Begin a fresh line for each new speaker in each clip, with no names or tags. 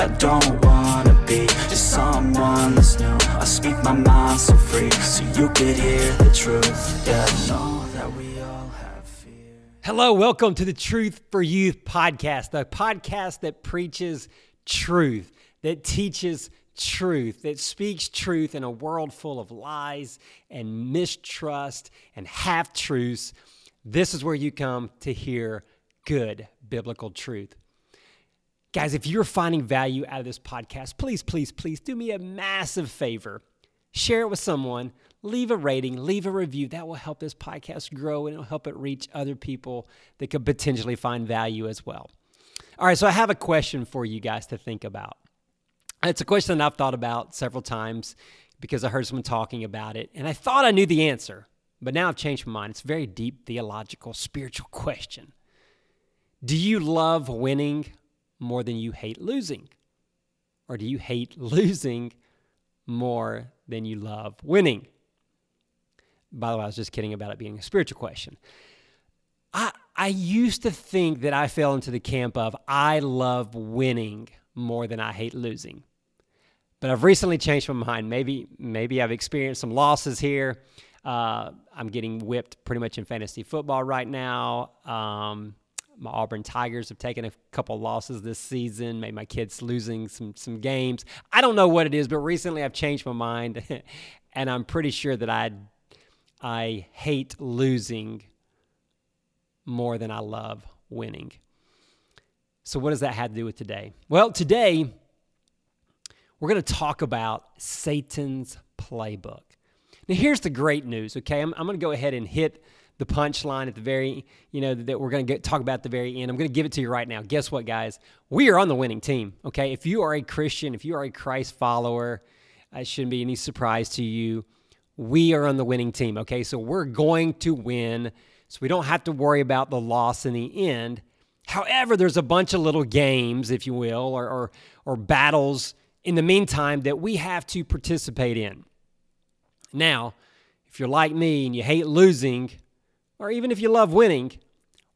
I don't wanna be just someone that's new. I speak my mind so free, so you could hear the truth. Yeah, I know that we all have fear.
Hello, welcome to the Truth for Youth podcast, the podcast that preaches truth, that teaches truth, that speaks truth in a world full of lies and mistrust and half truths. This is where you come to hear good biblical truth. Guys, if you're finding value out of this podcast, please, please, please do me a massive favor. Share it with someone, leave a rating, leave a review. That will help this podcast grow and it'll help it reach other people that could potentially find value as well. All right, so I have a question for you guys to think about. It's a question that I've thought about several times because I heard someone talking about it and I thought I knew the answer, but now I've changed my mind. It's a very deep theological, spiritual question. Do you love winning more than you hate losing? Or do you hate losing more than you love winning? By the way, I was just kidding about it being a spiritual question. I, I used to think that I fell into the camp of I love winning more than I hate losing. But I've recently changed my mind. Maybe maybe I've experienced some losses here. Uh, I'm getting whipped pretty much in fantasy football right now. Um, my Auburn Tigers have taken a couple losses this season, made my kids losing some some games. I don't know what it is, but recently I've changed my mind, and I'm pretty sure that I I hate losing more than I love winning. So what does that have to do with today? Well, today we're going to talk about Satan's playbook. Now, here's the great news. Okay, I'm, I'm going to go ahead and hit the punchline at the very, you know, that we're going to talk about at the very end. I'm going to give it to you right now. Guess what, guys? We are on the winning team. Okay. If you are a Christian, if you are a Christ follower, it shouldn't be any surprise to you. We are on the winning team. Okay. So we're going to win. So we don't have to worry about the loss in the end. However, there's a bunch of little games, if you will, or, or, or battles in the meantime that we have to participate in. Now, if you're like me and you hate losing, or even if you love winning,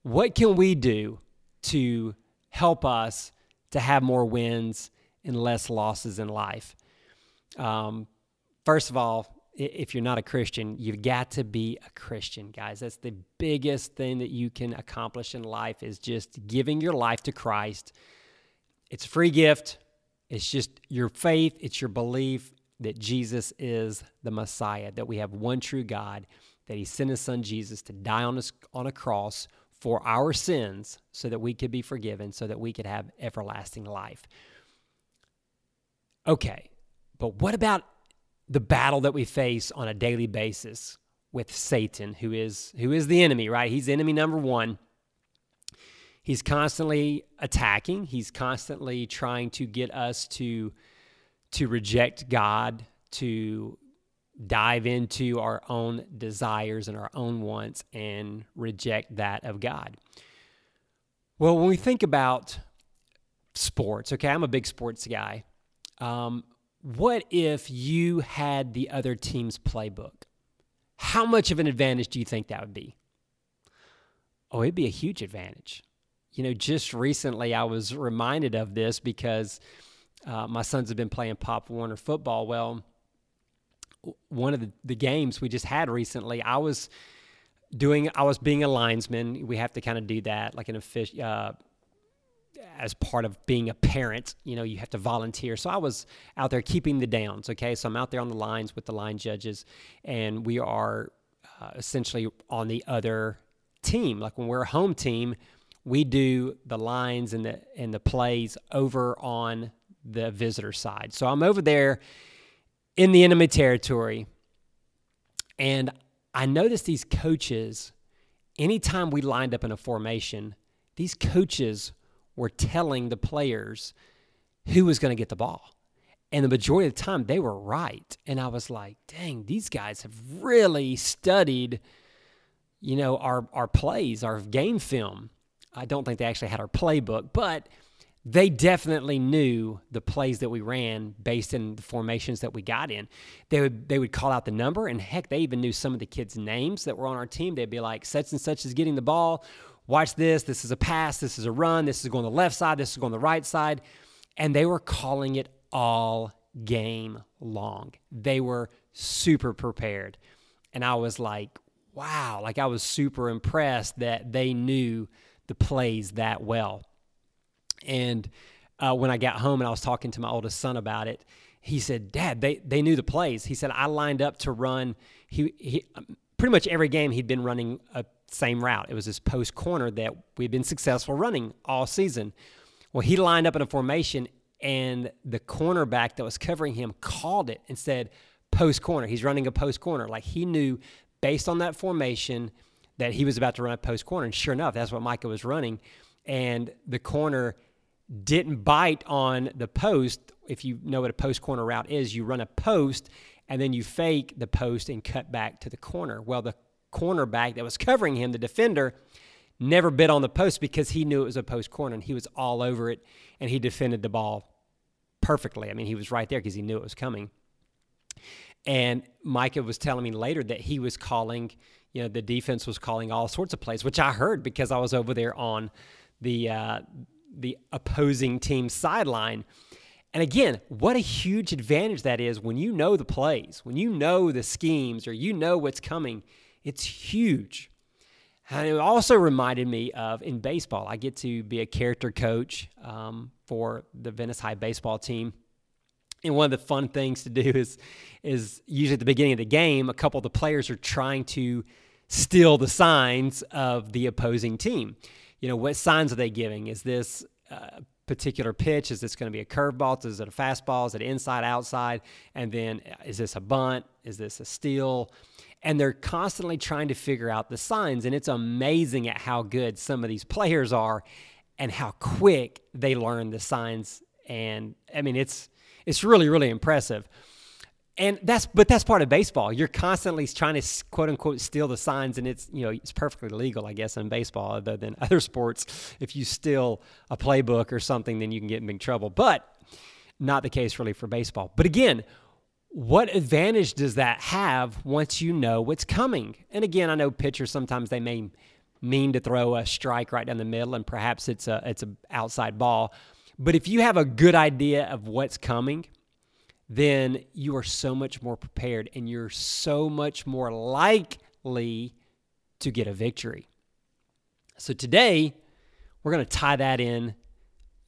what can we do to help us to have more wins and less losses in life? Um, first of all, if you're not a Christian, you've got to be a Christian, guys. That's the biggest thing that you can accomplish in life is just giving your life to Christ. It's a free gift. It's just your faith, it's your belief that Jesus is the Messiah, that we have one true God that he sent his son Jesus to die on a, on a cross for our sins so that we could be forgiven, so that we could have everlasting life. Okay, but what about the battle that we face on a daily basis with Satan, who is who is the enemy, right? He's enemy number 1. He's constantly attacking, he's constantly trying to get us to to reject God, to dive into our own desires and our own wants and reject that of God. Well, when we think about sports, okay, I'm a big sports guy. Um, what if you had the other team's playbook? How much of an advantage do you think that would be? Oh, it'd be a huge advantage. You know, just recently I was reminded of this because uh, my sons have been playing Pop Warner football. Well, one of the, the games we just had recently, I was doing, I was being a linesman. We have to kind of do that, like an official, uh, as part of being a parent. You know, you have to volunteer. So I was out there keeping the downs. Okay, so I'm out there on the lines with the line judges, and we are uh, essentially on the other team. Like when we're a home team, we do the lines and the and the plays over on the visitor side. So I'm over there in the enemy territory. And I noticed these coaches, anytime we lined up in a formation, these coaches were telling the players who was going to get the ball. And the majority of the time, they were right. And I was like, dang, these guys have really studied, you know, our, our plays, our game film. I don't think they actually had our playbook, but – they definitely knew the plays that we ran based in the formations that we got in. They would they would call out the number, and heck, they even knew some of the kids' names that were on our team. They'd be like, "Such and such is getting the ball. Watch this. This is a pass. This is a run. This is going the left side. This is going the right side." And they were calling it all game long. They were super prepared. And I was like, wow, like I was super impressed that they knew the plays that well. And uh, when I got home and I was talking to my oldest son about it, he said, Dad, they, they knew the plays. He said, I lined up to run. He, he pretty much every game he'd been running a same route. It was this post corner that we'd been successful running all season. Well, he lined up in a formation, and the cornerback that was covering him called it and said, post corner. He's running a post corner. Like he knew based on that formation that he was about to run a post corner. And sure enough, that's what Micah was running. And the corner didn't bite on the post. If you know what a post corner route is, you run a post and then you fake the post and cut back to the corner. Well, the cornerback that was covering him, the defender, never bit on the post because he knew it was a post corner and he was all over it and he defended the ball perfectly. I mean, he was right there because he knew it was coming. And Micah was telling me later that he was calling, you know, the defense was calling all sorts of plays, which I heard because I was over there on the uh, the opposing team's sideline. And again, what a huge advantage that is when you know the plays, when you know the schemes, or you know what's coming. It's huge. And it also reminded me of in baseball, I get to be a character coach um, for the Venice High baseball team. And one of the fun things to do is, is usually at the beginning of the game, a couple of the players are trying to steal the signs of the opposing team. You know, what signs are they giving? Is this a particular pitch? Is this going to be a curveball? Is it a fastball? Is it inside, outside? And then uh, is this a bunt? Is this a steal? And they're constantly trying to figure out the signs. And it's amazing at how good some of these players are and how quick they learn the signs. And I mean, it's it's really, really impressive. And that's, but that's part of baseball. You're constantly trying to quote unquote steal the signs, and it's, you know, it's perfectly legal, I guess, in baseball, other than other sports. If you steal a playbook or something, then you can get in big trouble. But not the case really for baseball. But again, what advantage does that have once you know what's coming? And again, I know pitchers sometimes they may mean to throw a strike right down the middle, and perhaps it's a it's an outside ball. But if you have a good idea of what's coming, then you are so much more prepared and you're so much more likely to get a victory. So today, we're going to tie that in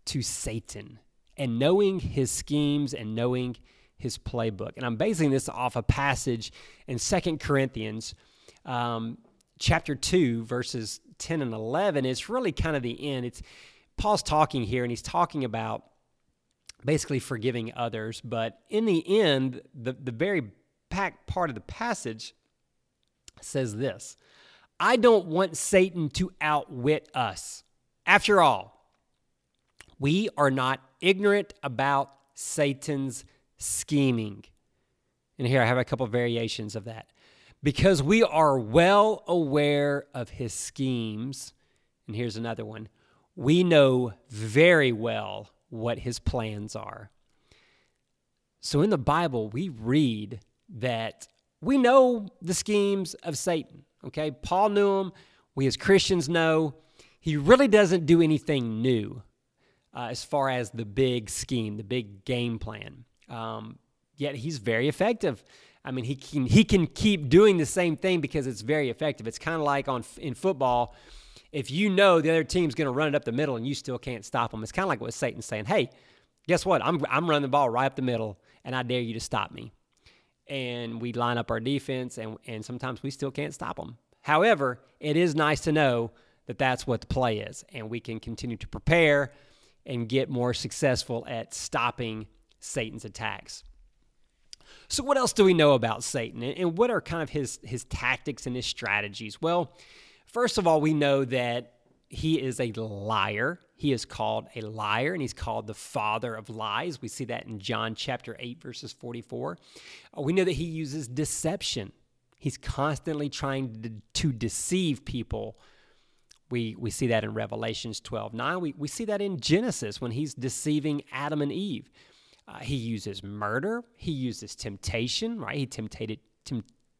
to Satan and knowing his schemes and knowing his playbook. And I'm basing this off a passage in Second Corinthians um, chapter 2, verses 10 and 11. It's really kind of the end. It's Paul's talking here and he's talking about basically forgiving others. But in the end, the, the very back part of the passage says this I don't want Satan to outwit us. After all, we are not ignorant about Satan's scheming. And here I have a couple of variations of that. Because we are well aware of his schemes. And here's another one we know very well what his plans are. So in the Bible, we read that we know the schemes of Satan. Okay, Paul knew them. We as Christians know he really doesn't do anything new uh, as far as the big scheme, the big game plan. Um, yet he's very effective. I mean, he can he can keep doing the same thing because it's very effective. It's kind of like on in football if you know the other team's going to run it up the middle and you still can't stop them, it's kind of like what Satan's saying. Hey, guess what? I'm, I'm running the ball right up the middle, and I dare you to stop me. And we line up our defense, and, and sometimes we still can't stop them. However, it is nice to know that that's what the play is, and we can continue to prepare and get more successful at stopping Satan's attacks. So, what else do we know about Satan, and what are kind of his his tactics and his strategies? Well, First of all, we know that he is a liar. He is called a liar and he's called the father of lies. We see that in John chapter 8, verses 44. Uh, we know that he uses deception. He's constantly trying to, to deceive people. We, we see that in Revelations 12 9. We, we see that in Genesis when he's deceiving Adam and Eve. Uh, he uses murder, he uses temptation, right? He tempted,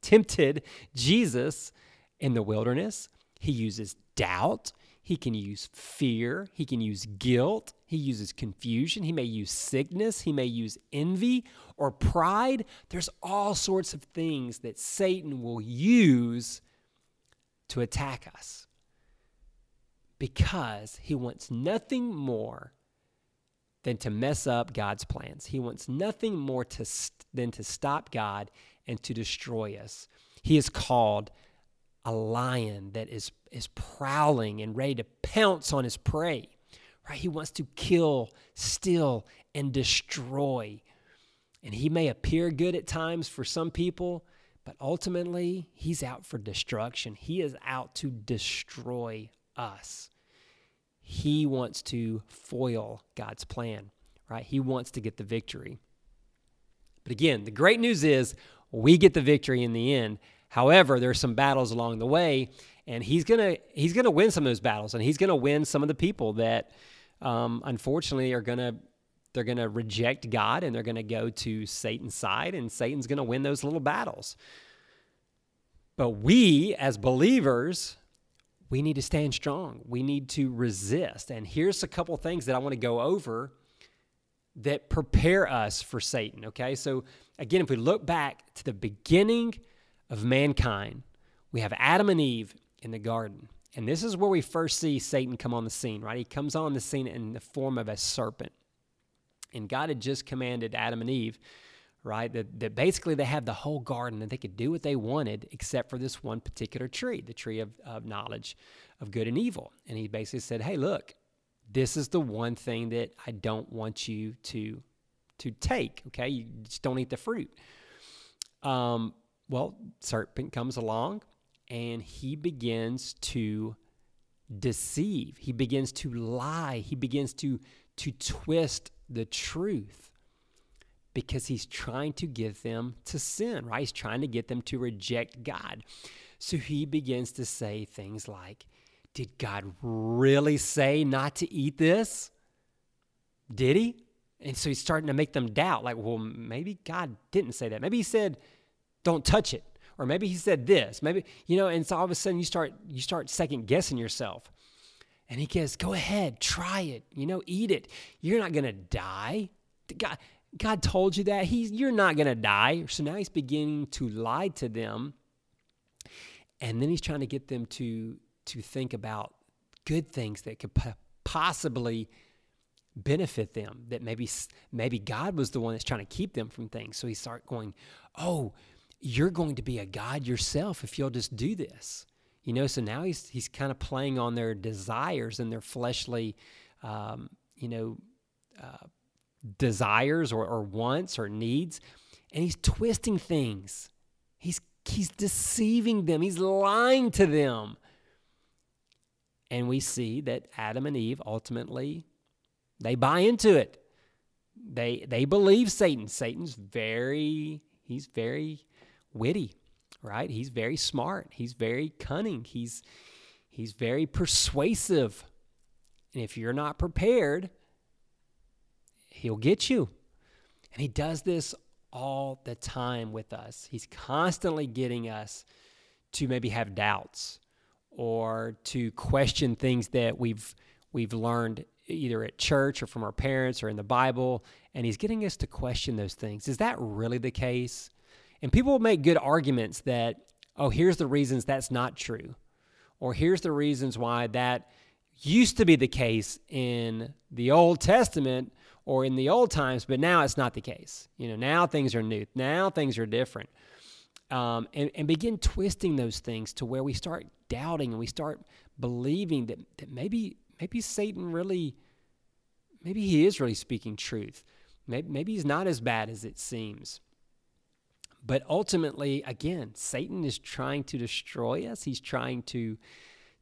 tempted Jesus in the wilderness. He uses doubt. He can use fear. He can use guilt. He uses confusion. He may use sickness. He may use envy or pride. There's all sorts of things that Satan will use to attack us because he wants nothing more than to mess up God's plans. He wants nothing more to st- than to stop God and to destroy us. He is called a lion that is, is prowling and ready to pounce on his prey. Right? He wants to kill, steal, and destroy. And he may appear good at times for some people, but ultimately, he's out for destruction. He is out to destroy us. He wants to foil God's plan, right? He wants to get the victory. But again, the great news is we get the victory in the end. However, there's some battles along the way, and he's gonna he's gonna win some of those battles, and he's gonna win some of the people that um, unfortunately are gonna they're gonna reject God and they're gonna go to Satan's side, and Satan's gonna win those little battles. But we, as believers, we need to stand strong. We need to resist. And here's a couple things that I want to go over that prepare us for Satan. Okay, so again, if we look back to the beginning of mankind. We have Adam and Eve in the garden. And this is where we first see Satan come on the scene, right? He comes on the scene in the form of a serpent. And God had just commanded Adam and Eve, right, that, that basically they have the whole garden and they could do what they wanted except for this one particular tree, the tree of, of knowledge of good and evil. And he basically said, hey, look, this is the one thing that I don't want you to, to take, okay? You just don't eat the fruit. Um, well, serpent comes along and he begins to deceive. He begins to lie. He begins to, to twist the truth because he's trying to get them to sin, right? He's trying to get them to reject God. So he begins to say things like, Did God really say not to eat this? Did he? And so he's starting to make them doubt, like, well, maybe God didn't say that. Maybe he said, don't touch it. Or maybe he said this maybe you know and so all of a sudden you start you start second guessing yourself. And he goes go ahead try it you know eat it. You're not going to die god god told you that. He's you're not going to die. So now he's beginning to lie to them. And then he's trying to get them to to think about good things that could possibly benefit them that maybe maybe god was the one that's trying to keep them from things. So he start going oh you're going to be a God yourself if you'll just do this. You know, so now he's he's kind of playing on their desires and their fleshly, um, you know, uh, desires or, or wants or needs, and he's twisting things. He's he's deceiving them. He's lying to them. And we see that Adam and Eve ultimately they buy into it. They they believe Satan. Satan's very he's very witty, right? He's very smart. He's very cunning. He's he's very persuasive. And if you're not prepared, he'll get you. And he does this all the time with us. He's constantly getting us to maybe have doubts or to question things that we've we've learned either at church or from our parents or in the Bible and he's getting us to question those things. Is that really the case? And people will make good arguments that, oh, here's the reasons that's not true, or here's the reasons why that used to be the case in the Old Testament or in the old times, but now it's not the case. You know, now things are new, now things are different. Um, and, and begin twisting those things to where we start doubting and we start believing that, that maybe maybe Satan really, maybe he is really speaking truth. Maybe, maybe he's not as bad as it seems. But ultimately, again, Satan is trying to destroy us. He's trying to,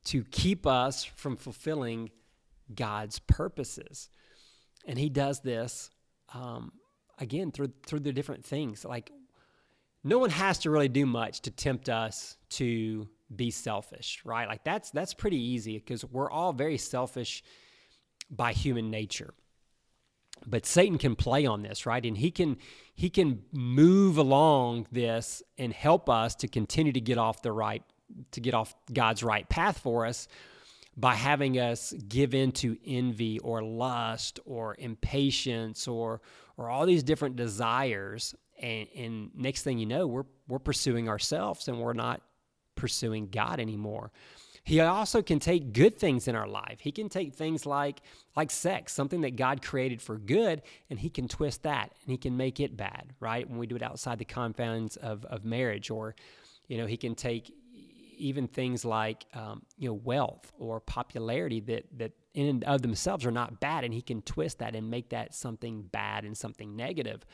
to keep us from fulfilling God's purposes. And he does this, um, again, through, through the different things. Like, no one has to really do much to tempt us to be selfish, right? Like, that's, that's pretty easy because we're all very selfish by human nature but Satan can play on this, right? And he can he can move along this and help us to continue to get off the right to get off God's right path for us by having us give in to envy or lust or impatience or or all these different desires and, and next thing you know we're we're pursuing ourselves and we're not pursuing God anymore. He also can take good things in our life. He can take things like like sex, something that God created for good, and he can twist that and he can make it bad, right? When we do it outside the confines of, of marriage, or you know, he can take even things like um, you know wealth or popularity that that in and of themselves are not bad, and he can twist that and make that something bad and something negative.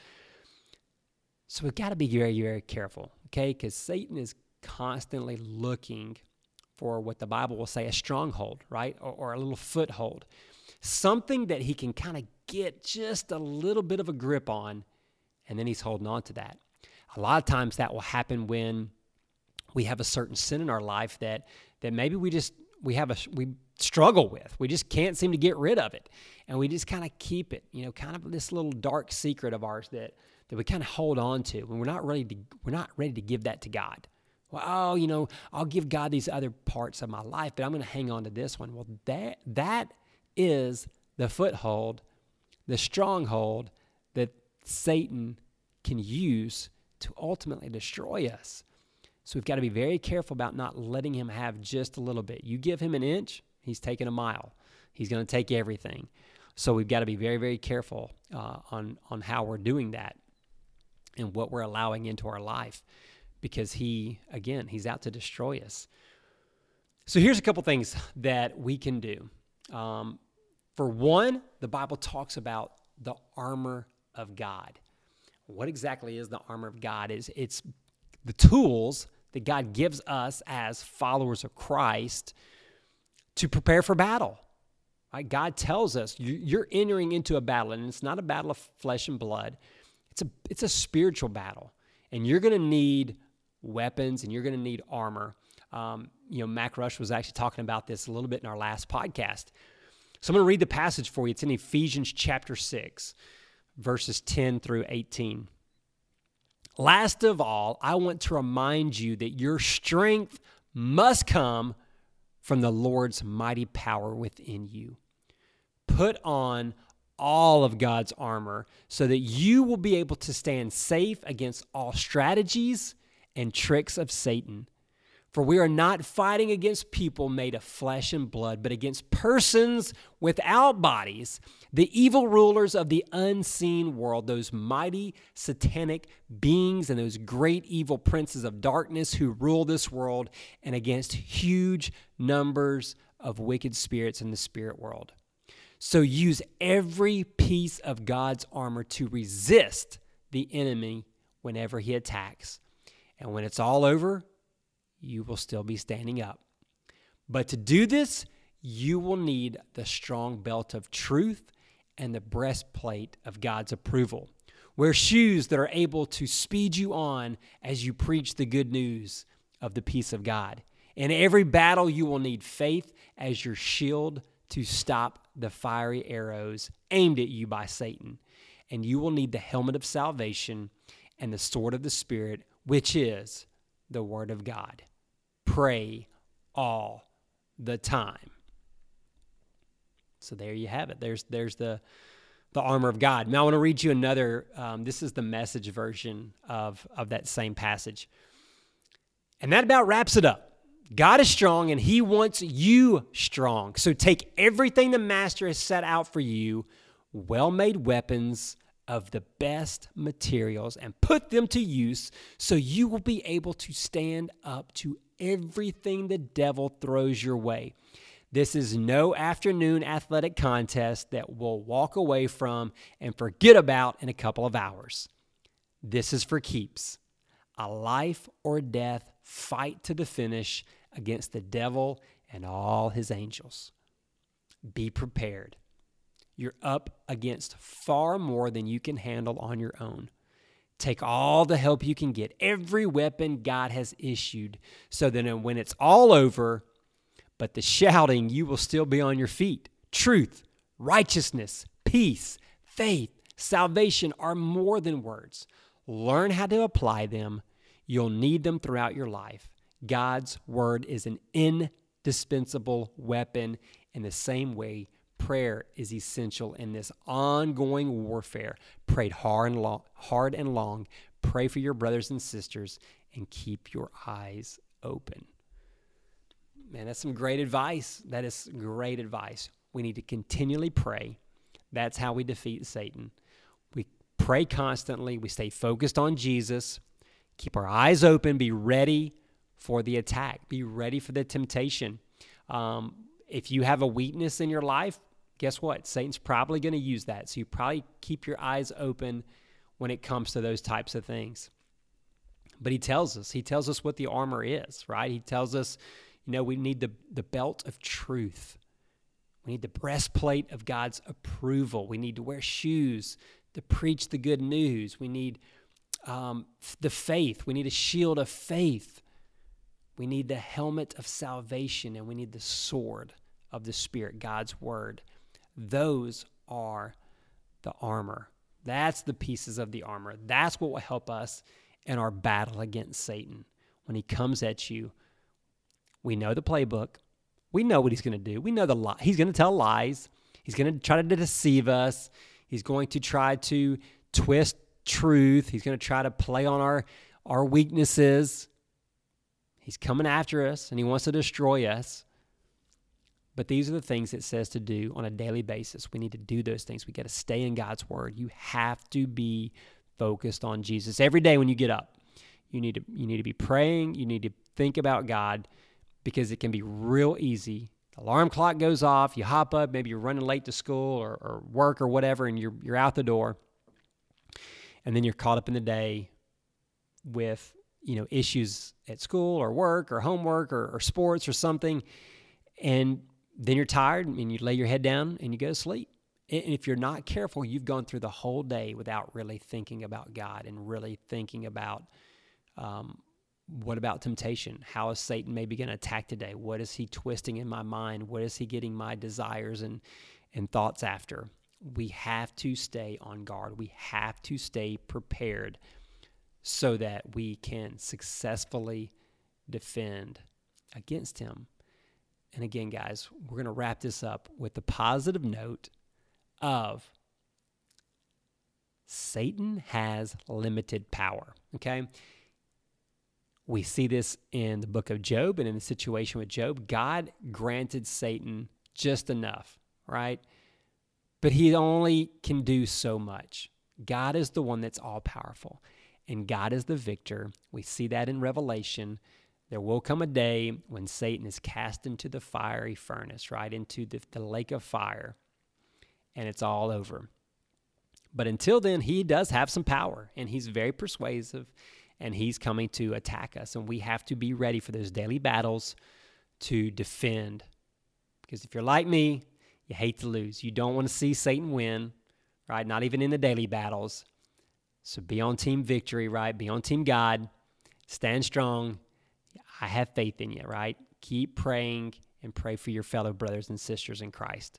So we've got to be very very careful, okay? Because Satan is constantly looking for what the Bible will say a stronghold, right? Or, or a little foothold. Something that he can kind of get just a little bit of a grip on, and then he's holding on to that. A lot of times that will happen when we have a certain sin in our life that that maybe we just we have a we struggle with. We just can't seem to get rid of it. And we just kind of keep it, you know, kind of this little dark secret of ours that that we kind of hold on to and we're not ready to we're not ready to give that to God well, oh, you know, I'll give God these other parts of my life, but I'm going to hang on to this one. Well, that that is the foothold, the stronghold that Satan can use to ultimately destroy us. So we've got to be very careful about not letting him have just a little bit. You give him an inch, he's taking a mile. He's going to take everything. So we've got to be very, very careful uh, on on how we're doing that and what we're allowing into our life because he, again, he's out to destroy us. So here's a couple things that we can do. Um, for one, the Bible talks about the armor of God. What exactly is the armor of God? Is it's the tools that God gives us as followers of Christ to prepare for battle. Right? God tells us you're entering into a battle, and it's not a battle of flesh and blood. It's a it's a spiritual battle, and you're going to need weapons and you're going to need armor. Um, you know, Mac Rush was actually talking about this a little bit in our last podcast. So I'm going to read the passage for you. It's in Ephesians chapter 6, verses 10 through 18. Last of all, I want to remind you that your strength must come from the Lord's mighty power within you. Put on all of God's armor so that you will be able to stand safe against all strategies and tricks of Satan. For we are not fighting against people made of flesh and blood, but against persons without bodies, the evil rulers of the unseen world, those mighty satanic beings and those great evil princes of darkness who rule this world, and against huge numbers of wicked spirits in the spirit world. So use every piece of God's armor to resist the enemy whenever he attacks. And when it's all over, you will still be standing up. But to do this, you will need the strong belt of truth and the breastplate of God's approval. Wear shoes that are able to speed you on as you preach the good news of the peace of God. In every battle, you will need faith as your shield to stop the fiery arrows aimed at you by Satan. And you will need the helmet of salvation and the sword of the Spirit, which is the Word of God. Pray all the time. So there you have it. There's there's the the armor of God. Now I want to read you another. Um, this is the message version of of that same passage, and that about wraps it up. God is strong, and He wants you strong. So take everything the Master has set out for you, well-made weapons of the best materials and put them to use so you will be able to stand up to everything the devil throws your way. This is no afternoon athletic contest that we'll walk away from and forget about in a couple of hours. This is for keeps. A life or death fight to the finish against the devil and all his angels. Be prepared. You're up against far more than you can handle on your own. Take all the help you can get, every weapon God has issued, so that when it's all over, but the shouting, you will still be on your feet. Truth, righteousness, peace, faith, salvation are more than words. Learn how to apply them. You'll need them throughout your life. God's word is an indispensable weapon in the same way prayer is essential in this ongoing warfare. Pray hard and long, hard and long. Pray for your brothers and sisters and keep your eyes open. Man, that's some great advice. That is great advice. We need to continually pray. That's how we defeat Satan. We pray constantly. We stay focused on Jesus. Keep our eyes open. Be ready for the attack. Be ready for the temptation. Um, if you have a weakness in your life, guess what? Satan's probably going to use that. So you probably keep your eyes open when it comes to those types of things. But he tells us, he tells us what the armor is, right? He tells us, you know, we need the, the belt of truth. We need the breastplate of God's approval. We need to wear shoes to preach the good news. We need um, the faith. We need a shield of faith. We need the helmet of salvation, and we need the sword of the Spirit, God's word. Those are the armor. That's the pieces of the armor. That's what will help us in our battle against Satan. When he comes at you, we know the playbook. We know what he's going to do. We know the lie. He's going to tell lies. He's going to try to deceive us. He's going to try to twist truth. He's going to try to play on our our weaknesses. He's coming after us and he wants to destroy us. But these are the things it says to do on a daily basis. We need to do those things. We got to stay in God's word. You have to be focused on Jesus every day when you get up. You need to you need to be praying, you need to think about God because it can be real easy. The alarm clock goes off, you hop up, maybe you're running late to school or, or work or whatever, and you're you're out the door. And then you're caught up in the day with you know issues at school or work or homework or, or sports or something and then you're tired and you lay your head down and you go to sleep. And if you're not careful, you've gone through the whole day without really thinking about God and really thinking about um, what about temptation? How is Satan maybe going to attack today? What is he twisting in my mind? What is he getting my desires and, and thoughts after? We have to stay on guard. We have to stay prepared so that we can successfully defend against him. And again, guys, we're going to wrap this up with the positive note of Satan has limited power. Okay. We see this in the book of Job and in the situation with Job. God granted Satan just enough, right? But he only can do so much. God is the one that's all powerful, and God is the victor. We see that in Revelation. There will come a day when Satan is cast into the fiery furnace, right? Into the, the lake of fire, and it's all over. But until then, he does have some power, and he's very persuasive, and he's coming to attack us. And we have to be ready for those daily battles to defend. Because if you're like me, you hate to lose. You don't want to see Satan win, right? Not even in the daily battles. So be on team victory, right? Be on team God. Stand strong I have faith in you, right? Keep praying and pray for your fellow brothers and sisters in Christ.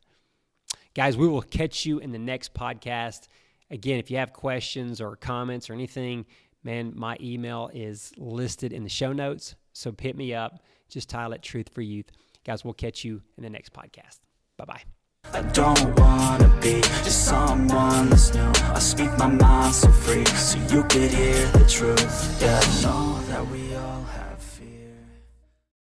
Guys, we will catch you in the next podcast. Again, if you have questions or comments or anything, man, my email is listed in the show notes. So hit me up. Just title it Truth for Youth. Guys, we'll catch you in the next podcast. Bye bye.
I don't wanna be just someone that's new I speak my mind so free So you could hear the truth Yeah, I know that we all have